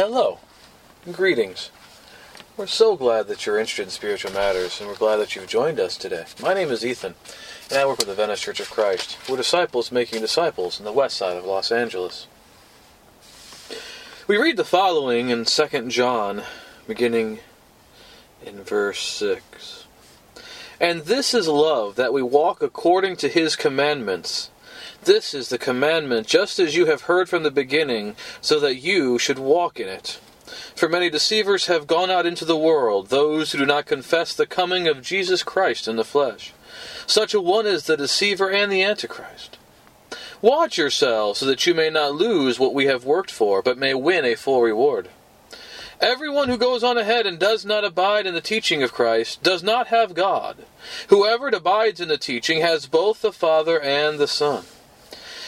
Hello. Greetings. We're so glad that you're interested in spiritual matters, and we're glad that you've joined us today. My name is Ethan, and I work with the Venice Church of Christ. We're disciples making disciples in the west side of Los Angeles. We read the following in 2 John, beginning in verse 6. And this is love, that we walk according to his commandments. This is the commandment, just as you have heard from the beginning, so that you should walk in it. For many deceivers have gone out into the world, those who do not confess the coming of Jesus Christ in the flesh. Such a one is the deceiver and the Antichrist. Watch yourselves, so that you may not lose what we have worked for, but may win a full reward. Everyone who goes on ahead and does not abide in the teaching of Christ does not have God. Whoever abides in the teaching has both the Father and the Son.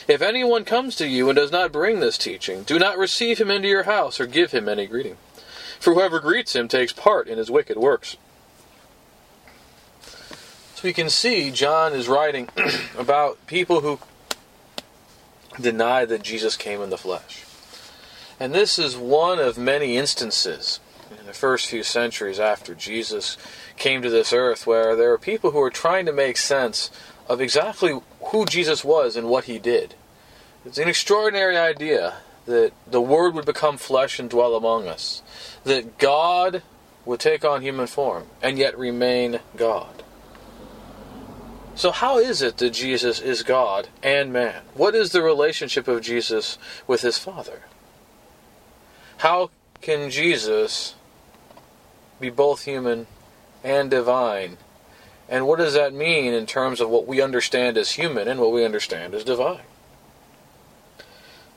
If anyone comes to you and does not bring this teaching, do not receive him into your house or give him any greeting. For whoever greets him takes part in his wicked works. So we can see John is writing about people who deny that Jesus came in the flesh. And this is one of many instances in the first few centuries after Jesus came to this earth where there are people who are trying to make sense of exactly who Jesus was and what he did. It's an extraordinary idea that the Word would become flesh and dwell among us, that God would take on human form and yet remain God. So, how is it that Jesus is God and man? What is the relationship of Jesus with his Father? How can Jesus be both human and divine? And what does that mean in terms of what we understand as human and what we understand as divine?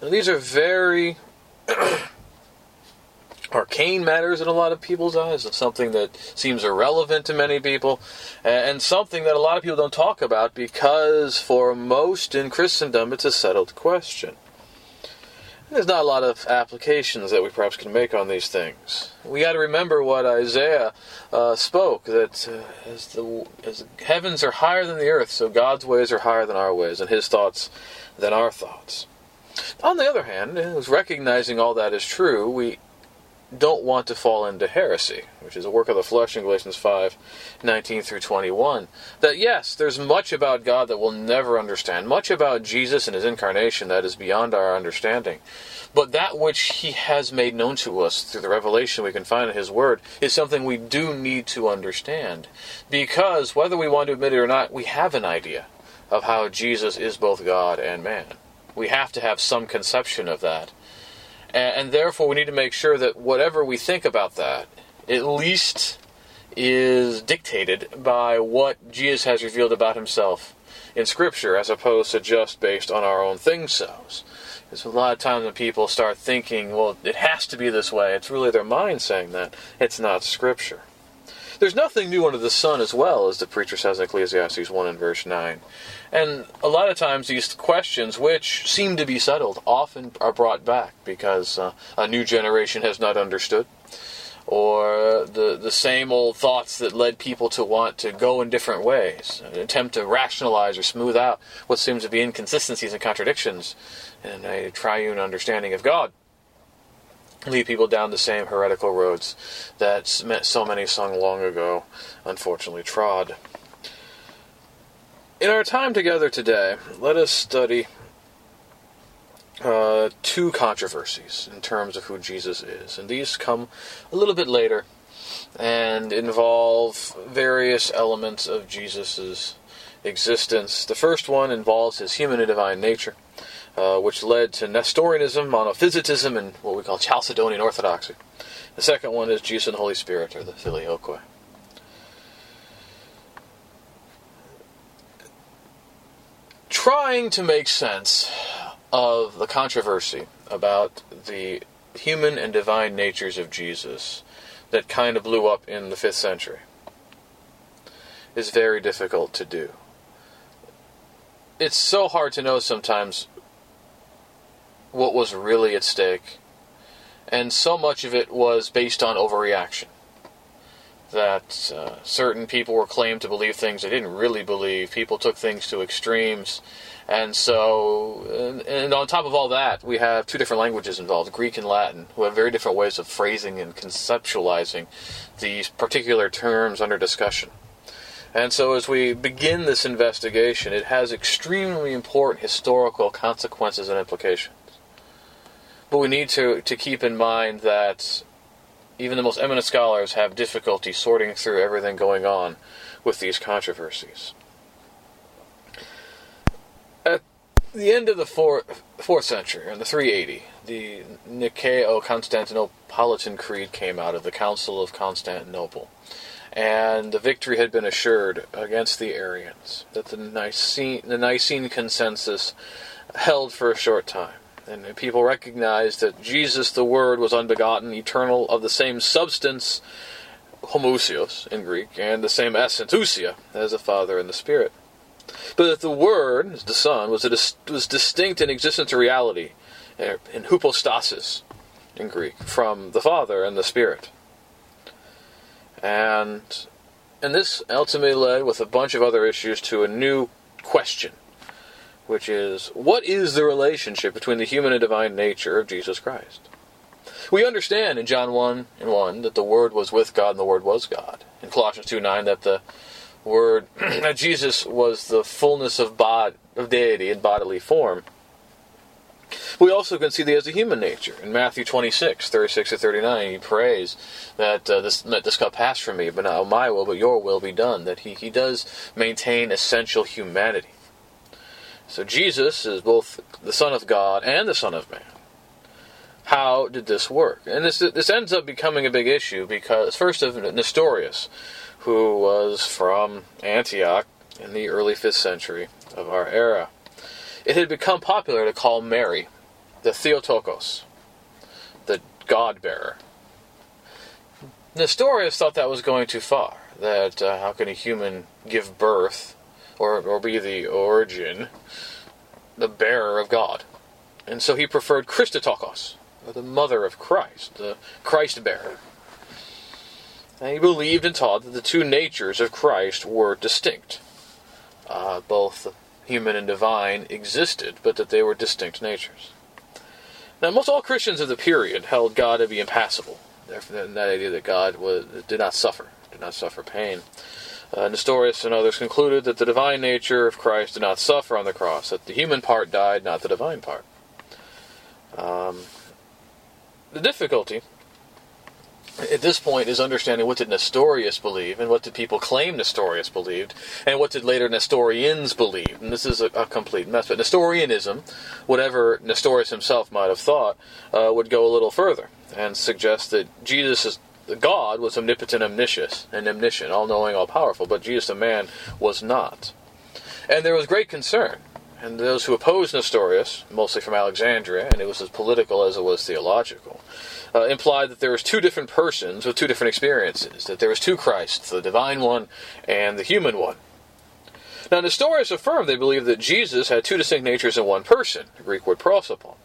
These are very arcane matters in a lot of people's eyes. Something that seems irrelevant to many people, and something that a lot of people don't talk about because, for most in Christendom, it's a settled question. There's not a lot of applications that we perhaps can make on these things. We got to remember what Isaiah uh, spoke that uh, as the as heavens are higher than the earth, so God's ways are higher than our ways, and His thoughts than our thoughts. On the other hand, recognizing all that is true, we don't want to fall into heresy, which is a work of the flesh in Galatians 5 19 through 21. That yes, there's much about God that we'll never understand, much about Jesus and his incarnation that is beyond our understanding. But that which he has made known to us through the revelation we can find in his word is something we do need to understand. Because whether we want to admit it or not, we have an idea of how Jesus is both God and man. We have to have some conception of that. And, and therefore, we need to make sure that whatever we think about that, at least is dictated by what Jesus has revealed about himself in Scripture, as opposed to just based on our own think so's. A lot of times when people start thinking, well, it has to be this way, it's really their mind saying that. It's not Scripture. There's nothing new under the sun as well, as the preacher says in Ecclesiastes 1 and verse 9. And a lot of times these questions, which seem to be settled, often are brought back because uh, a new generation has not understood. Or the, the same old thoughts that led people to want to go in different ways, attempt to rationalize or smooth out what seems to be inconsistencies and contradictions in a triune understanding of God lead people down the same heretical roads that so many sung long ago unfortunately trod. In our time together today, let us study uh, two controversies in terms of who Jesus is. And these come a little bit later and involve various elements of Jesus' existence. The first one involves his human and divine nature. Uh, which led to Nestorianism, monophysitism, and what we call Chalcedonian Orthodoxy. The second one is Jesus and the Holy Spirit, or the Filioque. Trying to make sense of the controversy about the human and divine natures of Jesus that kind of blew up in the 5th century is very difficult to do. It's so hard to know sometimes what was really at stake, and so much of it was based on overreaction. that uh, certain people were claimed to believe things they didn't really believe. People took things to extremes. And so, and, and, on top of all that, we have two different languages involved, Greek and Latin, who have very different ways of phrasing and conceptualizing these particular terms under discussion. And so, as we begin this investigation, it has extremely important historical consequences and implications. But we need to, to keep in mind that even the most eminent scholars have difficulty sorting through everything going on with these controversies. At the end of the fourth, fourth century, in the 380, the Niceno-Constantinopolitan Creed came out of the Council of Constantinople and the victory had been assured against the Arians. That the Nicene, the Nicene consensus held for a short time. And people recognized that Jesus, the Word, was unbegotten, eternal, of the same substance, homoousios in Greek, and the same essence, ousia, as the Father and the Spirit. But that the Word, the Son, was, dis- was distinct in existence or reality, eh, in hypostasis in Greek, from the Father and the Spirit. And and this ultimately led with a bunch of other issues to a new question, which is what is the relationship between the human and divine nature of Jesus Christ? We understand in John 1 and 1 that the Word was with God and the Word was God. In Colossians 2 9 that the Word that Jesus was the fullness of bod of deity in bodily form. We also can see that he has a human nature. In Matthew 26, 36 to 39, he prays that uh, this, let this cup pass from me, but not my will, but your will be done. That he, he does maintain essential humanity. So Jesus is both the Son of God and the Son of Man. How did this work? And this, this ends up becoming a big issue because, first of Nestorius, who was from Antioch in the early 5th century of our era it had become popular to call Mary the Theotokos, the God bearer. Nestorius thought that was going too far. That uh, how can a human give birth or, or be the origin, the bearer of God? And so he preferred Christotokos, the mother of Christ, the Christ bearer. And he believed and taught that the two natures of Christ were distinct, uh, both human and divine, existed, but that they were distinct natures. Now, most all Christians of the period held God to be impassible. Therefore, that idea that God was, did not suffer, did not suffer pain. Uh, Nestorius and others concluded that the divine nature of Christ did not suffer on the cross, that the human part died, not the divine part. Um, the difficulty at this point is understanding what did Nestorius believe and what did people claim Nestorius believed and what did later Nestorians believe. And this is a, a complete mess. But Nestorianism, whatever Nestorius himself might have thought, uh, would go a little further and suggest that Jesus is God was omnipotent, omniscient, and omniscient, all knowing, all powerful, but Jesus the man was not. And there was great concern and those who opposed Nestorius, mostly from Alexandria, and it was as political as it was theological, uh, implied that there was two different persons with two different experiences, that there was two Christs, the divine one and the human one. Now, Nestorius affirmed they believed that Jesus had two distinct natures in one person, the Greek word prosopon.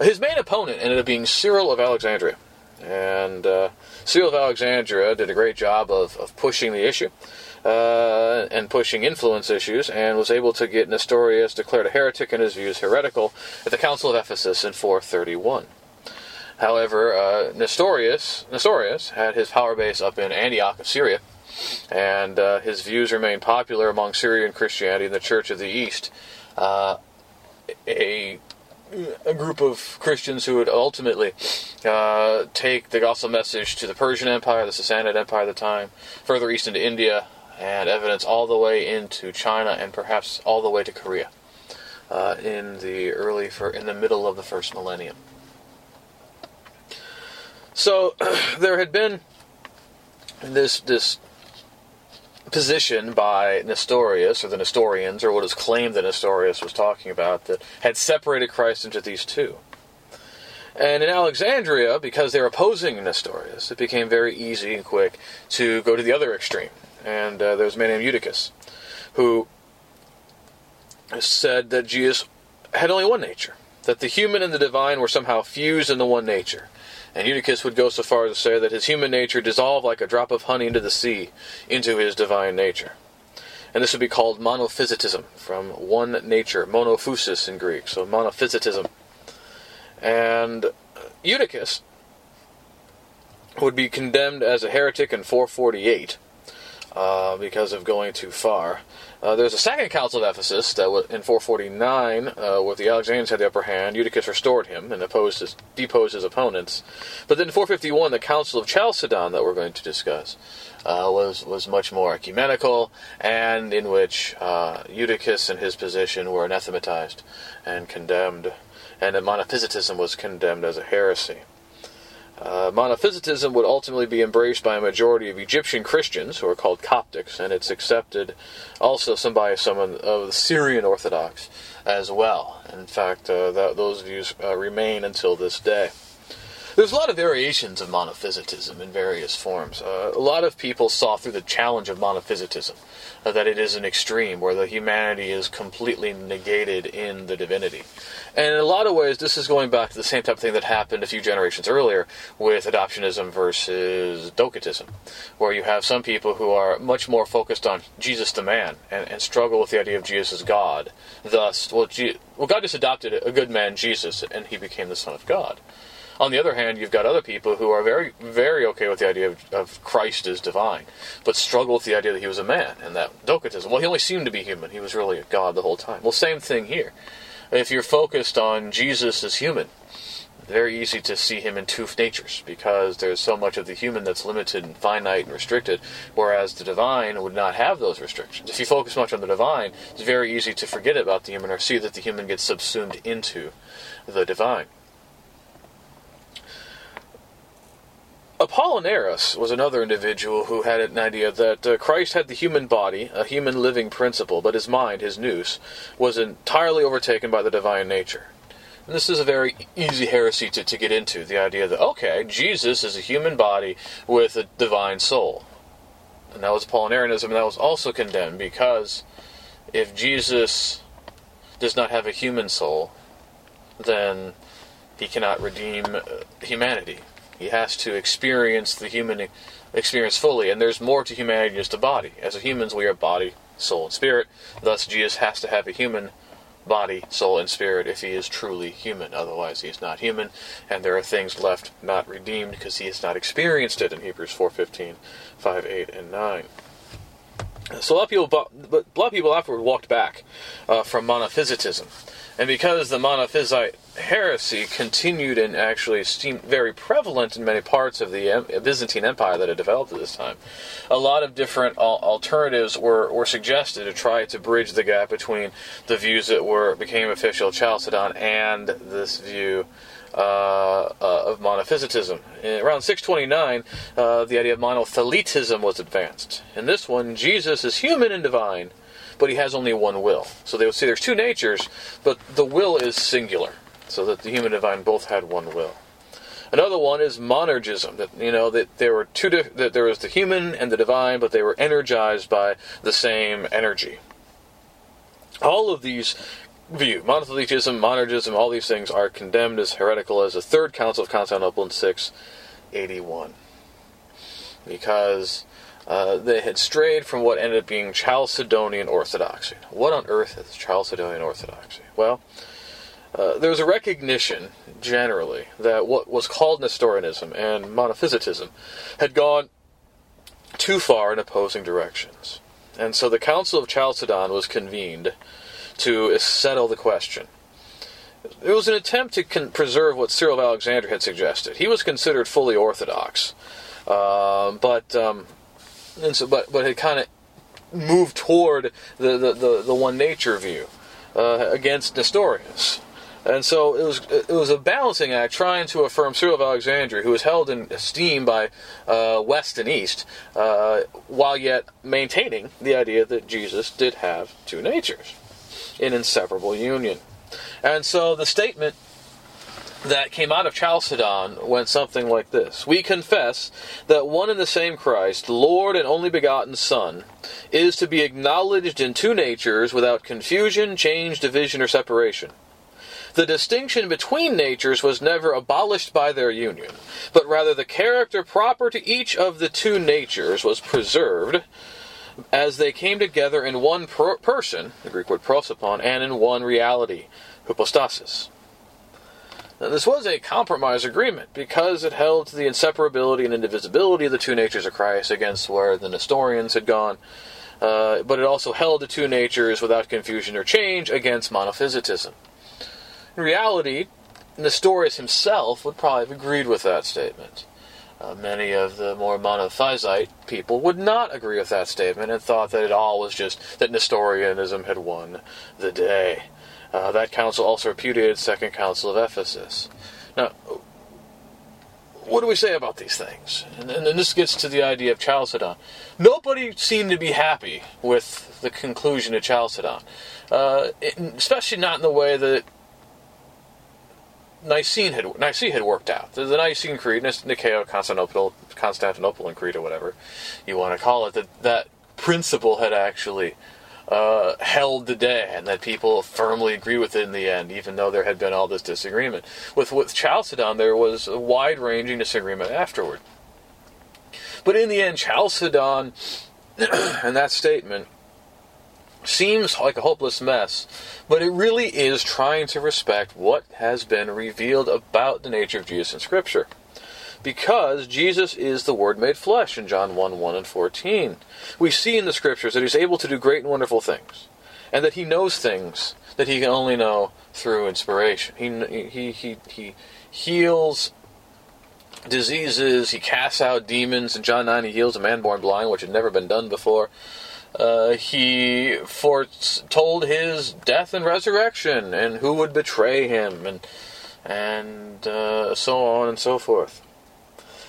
His main opponent ended up being Cyril of Alexandria. And uh, Cyril of Alexandria did a great job of, of pushing the issue uh, and pushing influence issues, and was able to get Nestorius declared a heretic and his views heretical at the Council of Ephesus in 431. However, uh, Nestorius, Nestorius had his power base up in Antioch of Syria, and uh, his views remained popular among Syrian Christianity and the Church of the East. Uh, a a group of Christians who would ultimately uh, take the gospel message to the Persian Empire, the Sassanid Empire at the time, further east into India, and evidence all the way into China and perhaps all the way to Korea uh, in the early, for, in the middle of the first millennium. So there had been this this position by Nestorius or the Nestorians or what is claimed that Nestorius was talking about that had separated Christ into these two. And in Alexandria, because they're opposing Nestorius, it became very easy and quick to go to the other extreme. And uh, there was a man named Eutychus who said that Jesus had only one nature that the human and the divine were somehow fused into one nature. And Eutychus would go so far as to say that his human nature dissolved like a drop of honey into the sea, into his divine nature. And this would be called monophysitism, from one nature, monophusis in Greek, so monophysitism. And Eutychus would be condemned as a heretic in 448 uh, because of going too far. Uh, there's a second council of Ephesus that was in 449, uh, where the Alexandrians had the upper hand. Eutychus restored him and opposed his, deposed his opponents. But then in 451, the Council of Chalcedon that we're going to discuss uh, was was much more ecumenical, and in which uh, Eutychus and his position were anathematized and condemned, and that monophysitism was condemned as a heresy. Uh, monophysitism would ultimately be embraced by a majority of Egyptian Christians, who are called Coptics, and it's accepted also some by some of the Syrian Orthodox as well. In fact, uh, that, those views uh, remain until this day. There's a lot of variations of monophysitism in various forms. Uh, a lot of people saw through the challenge of monophysitism uh, that it is an extreme where the humanity is completely negated in the divinity. And in a lot of ways, this is going back to the same type of thing that happened a few generations earlier with adoptionism versus docetism, where you have some people who are much more focused on Jesus the man and, and struggle with the idea of Jesus as God. Thus, well, well, God just adopted a good man, Jesus, and he became the Son of God. On the other hand, you've got other people who are very, very okay with the idea of, of Christ as divine, but struggle with the idea that he was a man and that docetism. Well, he only seemed to be human. He was really a God the whole time. Well, same thing here. If you're focused on Jesus as human, very easy to see him in two natures because there's so much of the human that's limited and finite and restricted, whereas the divine would not have those restrictions. If you focus much on the divine, it's very easy to forget about the human or see that the human gets subsumed into the divine. Apollinaris was another individual who had an idea that uh, Christ had the human body, a human living principle, but his mind, his nous, was entirely overtaken by the divine nature. And this is a very easy heresy to, to get into the idea that, okay, Jesus is a human body with a divine soul. And that was Apollinarianism, and that was also condemned because if Jesus does not have a human soul, then he cannot redeem uh, humanity. He has to experience the human experience fully, and there's more to humanity than just a body. As humans, we are body, soul, and spirit. Thus, Jesus has to have a human body, soul, and spirit if he is truly human. Otherwise, he is not human, and there are things left not redeemed because he has not experienced it in Hebrews 4.15, 5, 8, and 9. So a lot of people, but a lot of people afterward walked back uh, from monophysitism, and because the monophysite heresy continued and actually seemed very prevalent in many parts of the Byzantine Empire that had developed at this time. A lot of different alternatives were, were suggested to try to bridge the gap between the views that were became official Chalcedon and this view uh, uh, of monophysitism. In, around 629, uh, the idea of monothelitism was advanced. In this one, Jesus is human and divine, but he has only one will. So they would say there's two natures, but the will is singular so that the human and divine both had one will. Another one is monergism, that you know that there were two that there was the human and the divine, but they were energized by the same energy. All of these view, monothelitism, monergism, all these things are condemned as heretical as the Third Council of Constantinople in 681, because uh, they had strayed from what ended up being Chalcedonian orthodoxy. What on earth is Chalcedonian orthodoxy? Well, uh, there was a recognition, generally, that what was called Nestorianism and Monophysitism had gone too far in opposing directions. And so the Council of Chalcedon was convened to settle the question. It was an attempt to con- preserve what Cyril of Alexandria had suggested. He was considered fully orthodox, uh, but um, and so, but but had kind of moved toward the, the, the, the one nature view uh, against Nestorius. And so it was it was a balancing act trying to affirm Cyril of Alexandria, who was held in esteem by uh, West and East, uh, while yet maintaining the idea that Jesus did have two natures in inseparable union. And so the statement that came out of Chalcedon went something like this We confess that one and the same Christ, Lord and only begotten Son, is to be acknowledged in two natures without confusion, change, division, or separation The distinction between natures was never abolished by their union, but rather the character proper to each of the two natures was preserved as they came together in one per- person, the Greek word prosopon, and in one reality, hypostasis. Now, this was a compromise agreement because it held to the inseparability and indivisibility of the two natures of Christ against where the Nestorians had gone, uh, but it also held the two natures without confusion or change against monophysitism. In reality, Nestorius himself would probably have agreed with that statement. Uh, many of the more monophysite people would not agree with that statement and thought that it all was just that Nestorianism had won the day. Uh, that council also repudiated Second Council of Ephesus. Now, what do we say about these things? And, and this gets to the idea of Chalcedon. Nobody seemed to be happy with the conclusion of Chalcedon, uh, especially not in the way that Nicene had Nicene had worked out. The, Nicene Creed, Nicaea, Constantinople, Constantinople Creed, or whatever you want to call it, that that principle had actually uh, held the day, and that people firmly agree with it in the end, even though there had been all this disagreement. With with Chalcedon, there was a wide-ranging disagreement afterward. But in the end, Chalcedon and that statement seems like a hopeless mess, but it really is trying to respect what has been revealed about the nature of Jesus in Scripture. Because Jesus is the Word made flesh in John 1 1 and 14. We see in the Scriptures that He's able to do great and wonderful things, and that He knows things that He can only know through inspiration. He, he, he, he heals diseases, He casts out demons. In John 9, He heals a man born blind, which had never been done before. Uh, he foretold his death and resurrection, and who would betray him, and and uh, so on and so forth.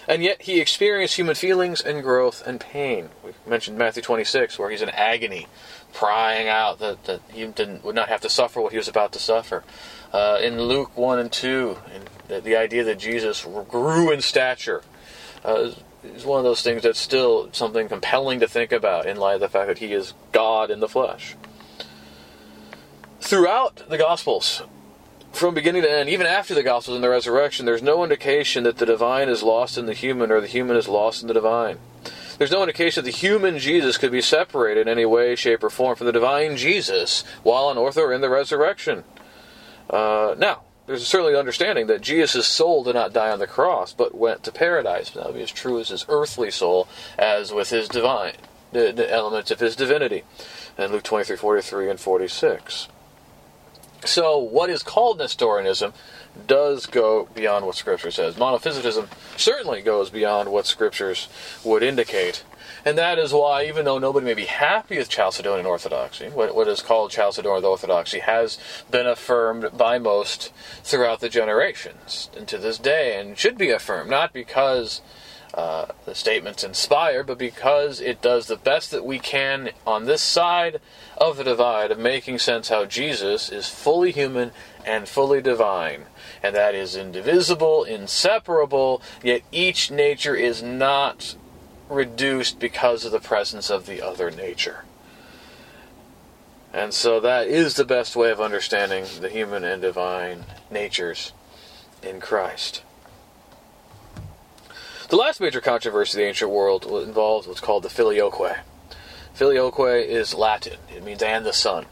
And yet he experienced human feelings and growth and pain. We mentioned Matthew 26, where he's in agony, crying out that, that he didn't, would not have to suffer what he was about to suffer. Uh, in Luke 1 and 2, the, the, idea that Jesus grew in stature. Uh, is one of those things that's still something compelling to think about in light of the fact that he is God in the flesh. Throughout the Gospels, from beginning to end, even after the Gospels and the resurrection, there's no indication that the divine is lost in the human or the human is lost in the divine. There's no indication that the human Jesus could be separated in any way, shape, or form from the divine Jesus while on earth or in the resurrection. Uh, now, there's certainly an understanding that Jesus' soul did not die on the cross, but went to paradise. Would be as true as his earthly soul as with his divine, the, the elements of his divinity. In Luke 23, 43, and 46. So, what is called Nestorianism does go beyond what Scripture says. Monophysitism certainly goes beyond what Scriptures would indicate. And that is why, even though nobody may be happy with Chalcedonian Orthodoxy, what, what is called Chalcedonian Orthodoxy has been affirmed by most throughout the generations and to this day, and should be affirmed, not because uh, the statements inspire, but because it does the best that we can on this side of the divide of making sense how Jesus is fully human and fully divine, and that is indivisible, inseparable, yet each nature is not reduced because of the presence of the other nature. And so that is the best way of understanding the human and divine natures in Christ. The last major controversy of the ancient world involved what's called the filioque. Filioque is Latin, it means and the Son,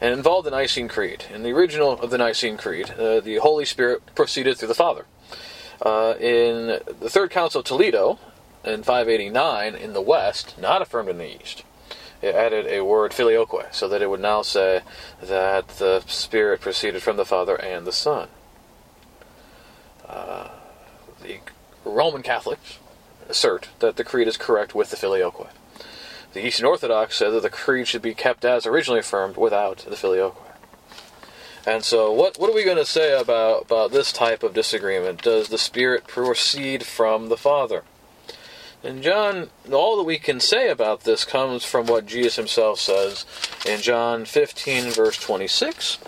and involved the Nicene Creed. In the original of the Nicene Creed, uh, the Holy Spirit proceeded through the Father. Uh, in the Third Council of Toledo, in 589 in the West, not affirmed in the East. It added a word filioque, so that it would now say that the Spirit proceeded from the Father and the Son. Uh, the Roman Catholics assert that the creed is correct with the filioque. The Eastern Orthodox said that the creed should be kept as originally affirmed without the filioque. And so, what what are we going to say about about this type of disagreement? Does the Spirit proceed from the Father? And John, all that we can say about this comes from what Jesus himself says in John 15, verse 26,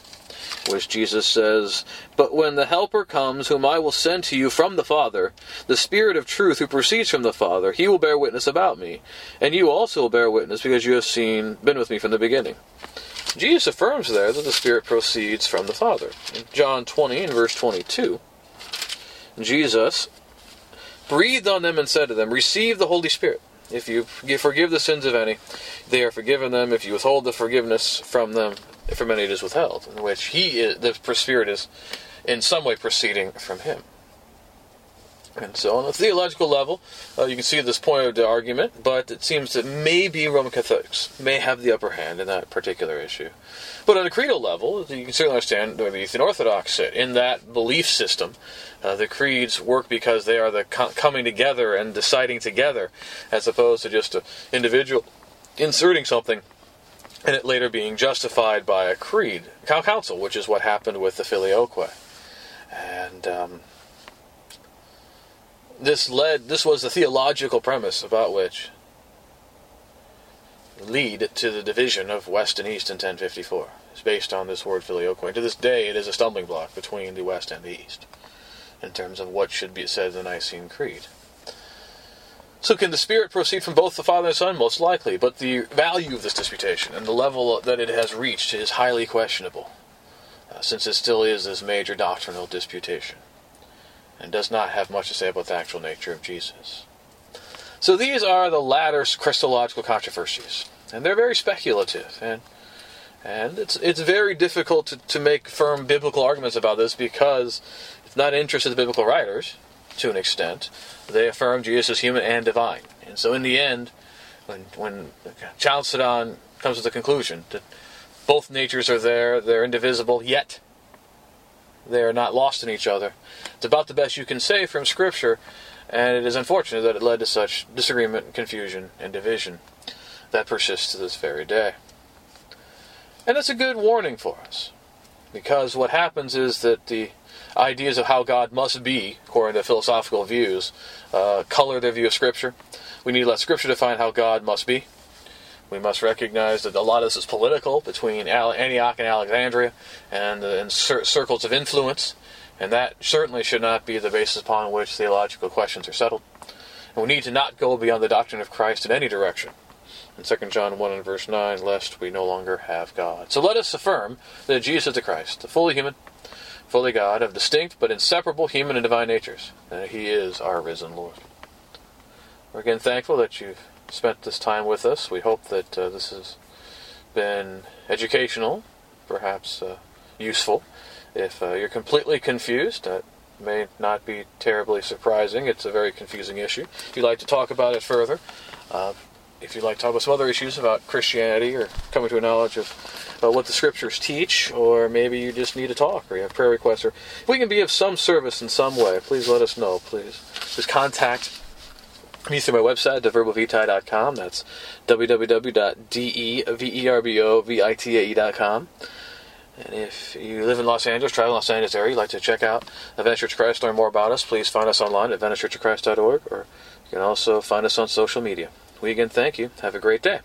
which Jesus says, But when the Helper comes, whom I will send to you from the Father, the Spirit of truth who proceeds from the Father, he will bear witness about me. And you also will bear witness because you have seen, been with me from the beginning. Jesus affirms there that the Spirit proceeds from the Father. In John 20 and verse 22, Jesus breathed on them and said to them, Receive the Holy Spirit. If you forgive the sins of any, they are forgiven them. If you withhold the forgiveness from them, from any it is withheld. In which he, is, the Spirit is in some way proceeding from him. And so, on a theological level, uh, you can see this point of the argument, but it seems that maybe Roman Catholics may have the upper hand in that particular issue. But on a creedal level, you can certainly understand the Eastern Orthodox sit. In that belief system, uh, the creeds work because they are the co- coming together and deciding together, as opposed to just an individual inserting something and it later being justified by a creed, council, which is what happened with the Filioque. And um, this led this was the theological premise about which lead to the division of West and East in 1054. It's based on this word filioque. To this day, it is a stumbling block between the West and the East in terms of what should be said in the Nicene Creed. So, can the Spirit proceed from both the Father and Son? Most likely, but the value of this disputation and the level that it has reached is highly questionable, uh, since it still is this major doctrinal disputation and does not have much to say about the actual nature of Jesus. So these are the latter Christological controversies, and they're very speculative, and and it's it's very difficult to, to make firm biblical arguments about this because it's not interested in the biblical writers to an extent. They affirm Jesus is human and divine, and so in the end, when when Chalcedon comes to the conclusion that both natures are there, they're indivisible, yet they are not lost in each other. It's about the best you can say from Scripture, and it is unfortunate that it led to such disagreement, confusion, and division that persists to this very day. And it's a good warning for us, because what happens is that the ideas of how God must be, according to philosophical views, uh, color their view of Scripture. We need to let Scripture define how God must be. We must recognize that a lot of this is political between Antioch and Alexandria and, uh, circles of influence, and that certainly should not be the basis upon which theological questions are settled. And we need to not go beyond the doctrine of Christ in any direction. In 2 John 1 and verse 9, lest we no longer have God. So let us affirm that Jesus is the Christ, the fully human, fully God, of distinct but inseparable human and divine natures, and that he is our risen Lord. We're again thankful that you've spent this time with us. We hope that uh, this has been educational, perhaps uh, useful. If uh, you're completely confused, that may not be terribly surprising. It's a very confusing issue. If you'd like to talk about it further, uh, if you'd like to talk about some other issues about Christianity or coming to a knowledge of uh, what the scriptures teach, or maybe you just need to talk or you have prayer requests, or if we can be of some service in some way, please let us know. Please just contact me see my website, deverbovitae.com. That's www.deverbovitae.com. And if you live in Los Angeles, travel in Los Angeles area, you'd like to check out Venice Church of Christ, learn more about us, please find us online at VeniceChurchOfChrist.org, or you can also find us on social media. We again thank you. Have a great day.